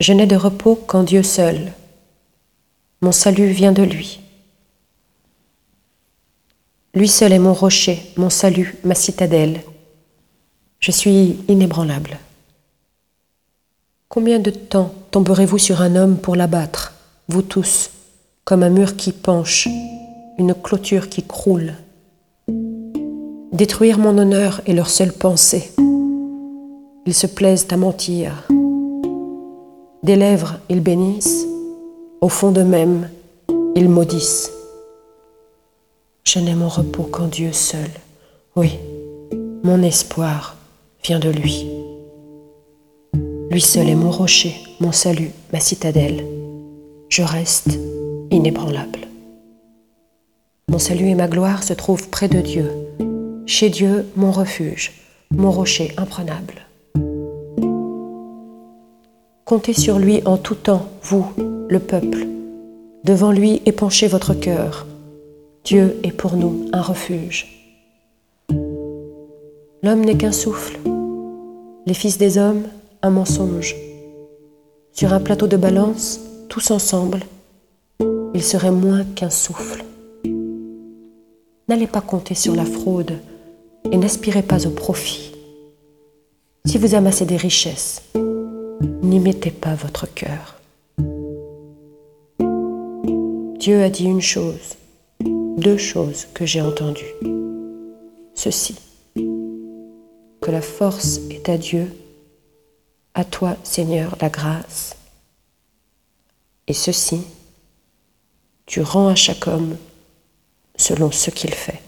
Je n'ai de repos qu'en Dieu seul. Mon salut vient de lui. Lui seul est mon rocher, mon salut, ma citadelle. Je suis inébranlable. Combien de temps tomberez-vous sur un homme pour l'abattre, vous tous, comme un mur qui penche, une clôture qui croule? Détruire mon honneur est leur seule pensée. Ils se plaisent à mentir. Des lèvres, ils bénissent. Au fond d'eux-mêmes, ils maudissent. Je n'ai mon repos qu'en Dieu seul. Oui, mon espoir vient de lui. Lui seul est mon rocher, mon salut, ma citadelle. Je reste inébranlable. Mon salut et ma gloire se trouvent près de Dieu, chez Dieu mon refuge, mon rocher imprenable. Comptez sur lui en tout temps, vous, le peuple. Devant lui épanchez votre cœur. Dieu est pour nous un refuge. L'homme n'est qu'un souffle, les fils des hommes un mensonge. Sur un plateau de balance, tous ensemble, ils seraient moins qu'un souffle. N'allez pas compter sur la fraude et n'aspirez pas au profit. Si vous amassez des richesses, n'y mettez pas votre cœur. Dieu a dit une chose, deux choses que j'ai entendues. Ceci, que la force est à Dieu, à toi Seigneur la grâce. Et ceci, tu rends à chaque homme selon ce qu'il fait.